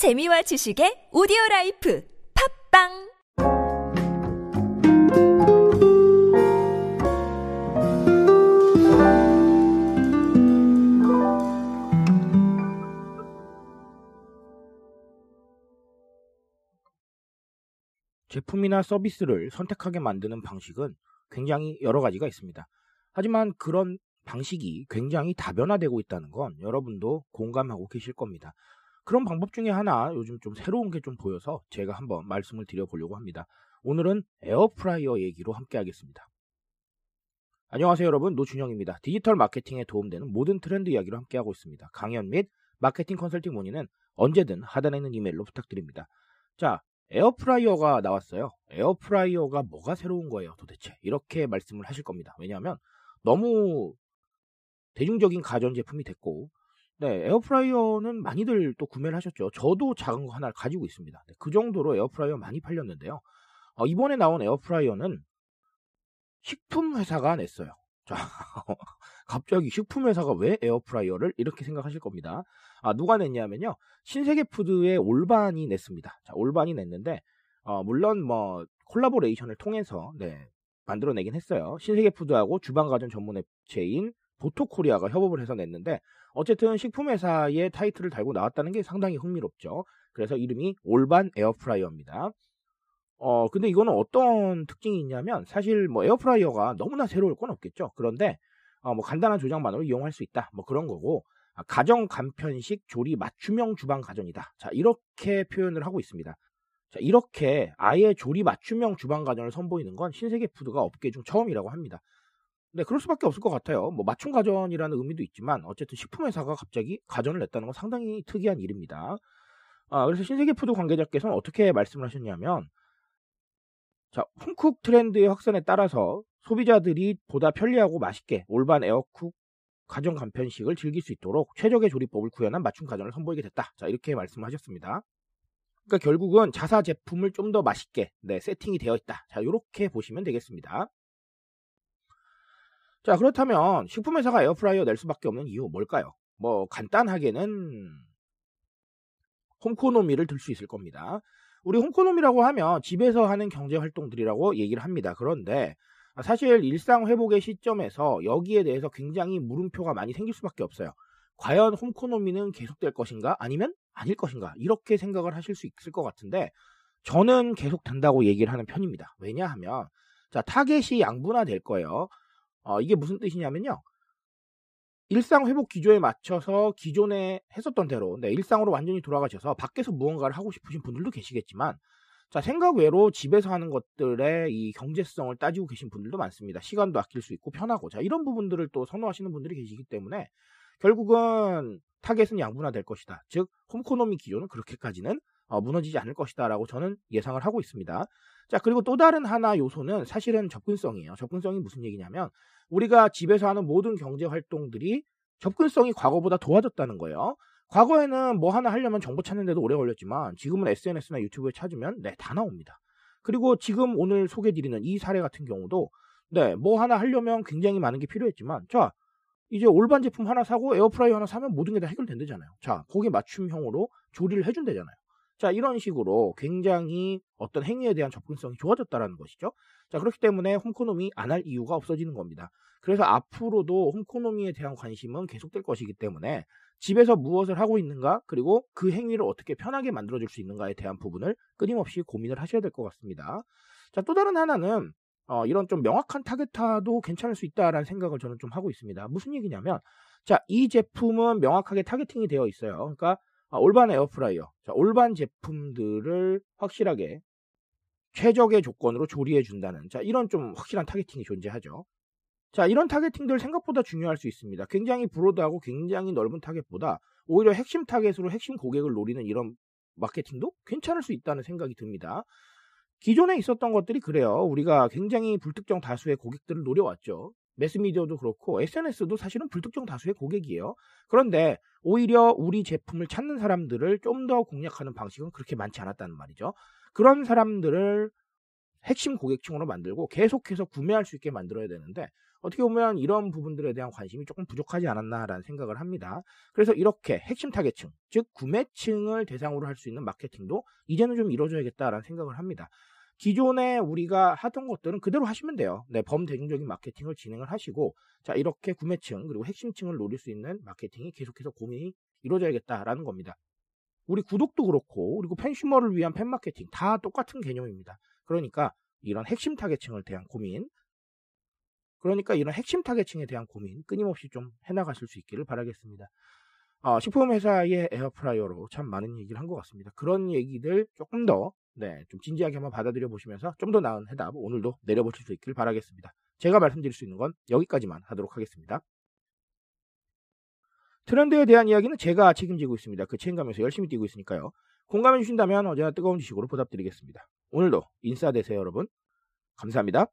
재미와 지식의 오디오 라이프 팝빵 제품이나 서비스를 선택하게 만드는 방식은 굉장히 여러 가지가 있습니다. 하지만 그런 방식이 굉장히 다변화되고 있다는 건 여러분도 공감하고 계실 겁니다. 그런 방법 중에 하나 요즘 좀 새로운 게 좀 보여서 제가 한번 말씀을 드려보려고 합니다. 오늘은 에어프라이어 얘기로 함께 하겠습니다. 안녕하세요 여러분 노준영입니다. 디지털 마케팅에 도움되는 모든 트렌드 이야기로 함께하고 있습니다. 강연 및 마케팅 컨설팅 문의는 언제든 하단에 있는 이메일로 부탁드립니다. 자 에어프라이어가 나왔어요. 에어프라이어가 뭐가 새로운 거예요 도대체 이렇게 말씀을 하실 겁니다. 왜냐하면 너무 대중적인 가전제품이 됐고 네, 에어프라이어는 많이들 또 구매를 하셨죠. 저도 작은 거 하나를 가지고 있습니다. 네, 그 정도로 에어프라이어 많이 팔렸는데요. 어, 이번에 나온 에어프라이어는 식품 회사가 냈어요. 자, 갑자기 식품 회사가 왜 에어프라이어를 이렇게 생각하실 겁니다. 아, 누가 냈냐면요. 신세계 푸드의 올반이 냈습니다. 자, 올반이 냈는데 어, 물론 뭐 콜라보레이션을 통해서 네, 만들어내긴 했어요. 신세계 푸드하고 주방가전 전문 업체인 보토코리아가 협업을 해서 냈는데 어쨌든 식품회사의 타이틀을 달고 나왔다는 게 상당히 흥미롭죠. 그래서 이름이 올반 에어프라이어입니다. 어, 근데 이거는 어떤 특징이 있냐면 사실 뭐 에어프라이어가 너무나 새로울 건 없겠죠. 그런데 어, 뭐 간단한 조작만으로 이용할 수 있다. 뭐 그런 거고 아, 가정 간편식 조리 맞춤형 주방 가전이다. 자, 이렇게 표현을 하고 있습니다. 자, 이렇게 아예 조리 맞춤형 주방 가전을 선보이는 건 신세계 푸드가 업계 중 처음이라고 합니다. 네, 그럴 수밖에 없을 것 같아요. 뭐 맞춤 가전이라는 의미도 있지만 어쨌든 식품 회사가 갑자기 가전을 냈다는 건 상당히 특이한 일입니다. 아, 그래서 신세계 푸드 관계자께서는 어떻게 말씀을 하셨냐면 자, home cook 트렌드의 확산에 따라서 소비자들이 보다 편리하고 맛있게 올반 에어쿡 가정 간편식을 즐길 수 있도록 최적의 조리법을 구현한 맞춤 가전을 선보이게 됐다. 자, 이렇게 말씀하셨습니다. 그러니까 결국은 자사 제품을 좀 더 맛있게 네, 세팅이 되어 있다. 자, 이렇게 보시면 되겠습니다. 자, 그렇다면 식품회사가 에어프라이어 낼 수밖에 없는 이유 뭘까요? 뭐 간단하게는 홈코노미를 들 수 있을 겁니다. 우리 홈코노미라고 하면 집에서 하는 경제 활동들이라고 얘기를 합니다. 그런데 사실 일상 회복의 시점에서 여기에 대해서 굉장히 물음표가 많이 생길 수밖에 없어요. 과연 홈코노미는 계속될 것인가 아니면 아닐 것인가 이렇게 생각을 하실 수 있을 것 같은데 저는 계속 된다고 얘기를 하는 편입니다. 왜냐하면 자 타겟이 양분화될 거예요. 어, 이게 무슨 뜻이냐면요. 일상 회복 기조에 맞춰서 기존에 했었던 대로 네, 일상으로 완전히 돌아가셔서 밖에서 무언가를 하고 싶으신 분들도 계시겠지만 자 생각 외로 집에서 하는 것들의 이 경제성을 따지고 계신 분들도 많습니다. 시간도 아낄 수 있고 편하고 자 이런 부분들을 또 선호하시는 분들이 계시기 때문에 결국은 타겟은 양분화될 것이다. 즉 홈코노미 기조는 그렇게까지는 어, 무너지지 않을 것이다라고 저는 예상을 하고 있습니다. 자, 그리고 또 다른 하나 요소는 사실은 접근성이에요. 접근성이 무슨 얘기냐면 우리가 집에서 하는 모든 경제 활동들이 접근성이 과거보다 좋아졌다는 거예요. 과거에는 뭐 하나 하려면 정보 찾는데도 오래 걸렸지만 지금은 SNS나 유튜브에 찾으면 네, 다 나옵니다. 그리고 지금 오늘 소개드리는 이 사례 같은 경우도 네, 뭐 하나 하려면 굉장히 많은 게 필요했지만 자, 이제 올반 제품 하나 사고 에어프라이어 하나 사면 모든 게 다 해결된다잖아요. 자, 거기에 맞춤형으로 조리를 해준다잖아요. 자, 이런 식으로 굉장히 어떤 행위에 대한 접근성이 좋아졌다라는 것이죠. 자, 그렇기 때문에 홈코노미 안 할 이유가 없어지는 겁니다. 그래서 앞으로도 홈코노미에 대한 관심은 계속될 것이기 때문에 집에서 무엇을 하고 있는가, 그리고 그 행위를 어떻게 편하게 만들어줄 수 있는가에 대한 부분을 끊임없이 고민을 하셔야 될 것 같습니다. 자, 또 다른 하나는 어, 이런 좀 명확한 타겟화도 괜찮을 수 있다라는 생각을 저는 좀 하고 있습니다. 무슨 얘기냐면, 자, 이 제품은 명확하게 targeting이 되어 있어요. 그러니까 아, 올반 에어프라이어. 자, 올반 제품들을 확실하게 최적의 조건으로 조리해 준다는 자, 이런 좀 확실한 targeting이 존재하죠. 자, 이런 targeting들 생각보다 중요할 수 있습니다. 굉장히 broad하고 굉장히 넓은 타겟보다 오히려 핵심 타겟으로 핵심 고객을 노리는 이런 마케팅도 괜찮을 수 있다는 생각이 듭니다. 기존에 있었던 것들이 그래요. 우리가 굉장히 불특정 다수의 고객들을 노려왔죠. 매스미디어도 그렇고 SNS도 사실은 불특정 다수의 고객이에요. 그런데 오히려 우리 제품을 찾는 사람들을 좀 더 공략하는 방식은 그렇게 많지 않았다는 말이죠. 그런 사람들을 핵심 고객층으로 만들고 계속해서 구매할 수 있게 만들어야 되는데 어떻게 보면 이런 부분들에 대한 관심이 조금 부족하지 않았나라는 생각을 합니다. 그래서 이렇게 핵심 타겟층, 즉 구매층을 대상으로 할 수 있는 마케팅도 이제는 좀 이루어져야겠다라는 생각을 합니다. 기존에 우리가 하던 것들은 그대로 하시면 돼요. 네, 범대중적인 마케팅을 진행을 하시고, 자, 이렇게 구매층, 그리고 핵심층을 노릴 수 있는 마케팅이 계속해서 고민이 이루어져야겠다라는 겁니다. 우리 구독도 그렇고, 그리고 팬슈머를 위한 팬 마케팅 다 똑같은 개념입니다. 그러니까 이런 핵심 타겟층을 대한 고민, 그러니까 이런 핵심 타겟층에 대한 고민 끊임없이 좀 해나가실 수 있기를 바라겠습니다. 어, 식품 회사의 에어프라이어로 참 많은 얘기를 한 것 같습니다. 그런 얘기들 조금 더, 네, 좀 진지하게 한번 받아들여 보시면서 좀 더 나은 해답 오늘도 내려보실 수 있기를 바라겠습니다. 제가 말씀드릴 수 있는 건 여기까지만 하도록 하겠습니다. 트렌드에 대한 이야기는 제가 책임지고 있습니다. 그 책임감에서 열심히 뛰고 있으니까요. 공감해 주신다면 언제나 뜨거운 지식으로 보답드리겠습니다. 오늘도 인싸 되세요, 여러분. 감사합니다.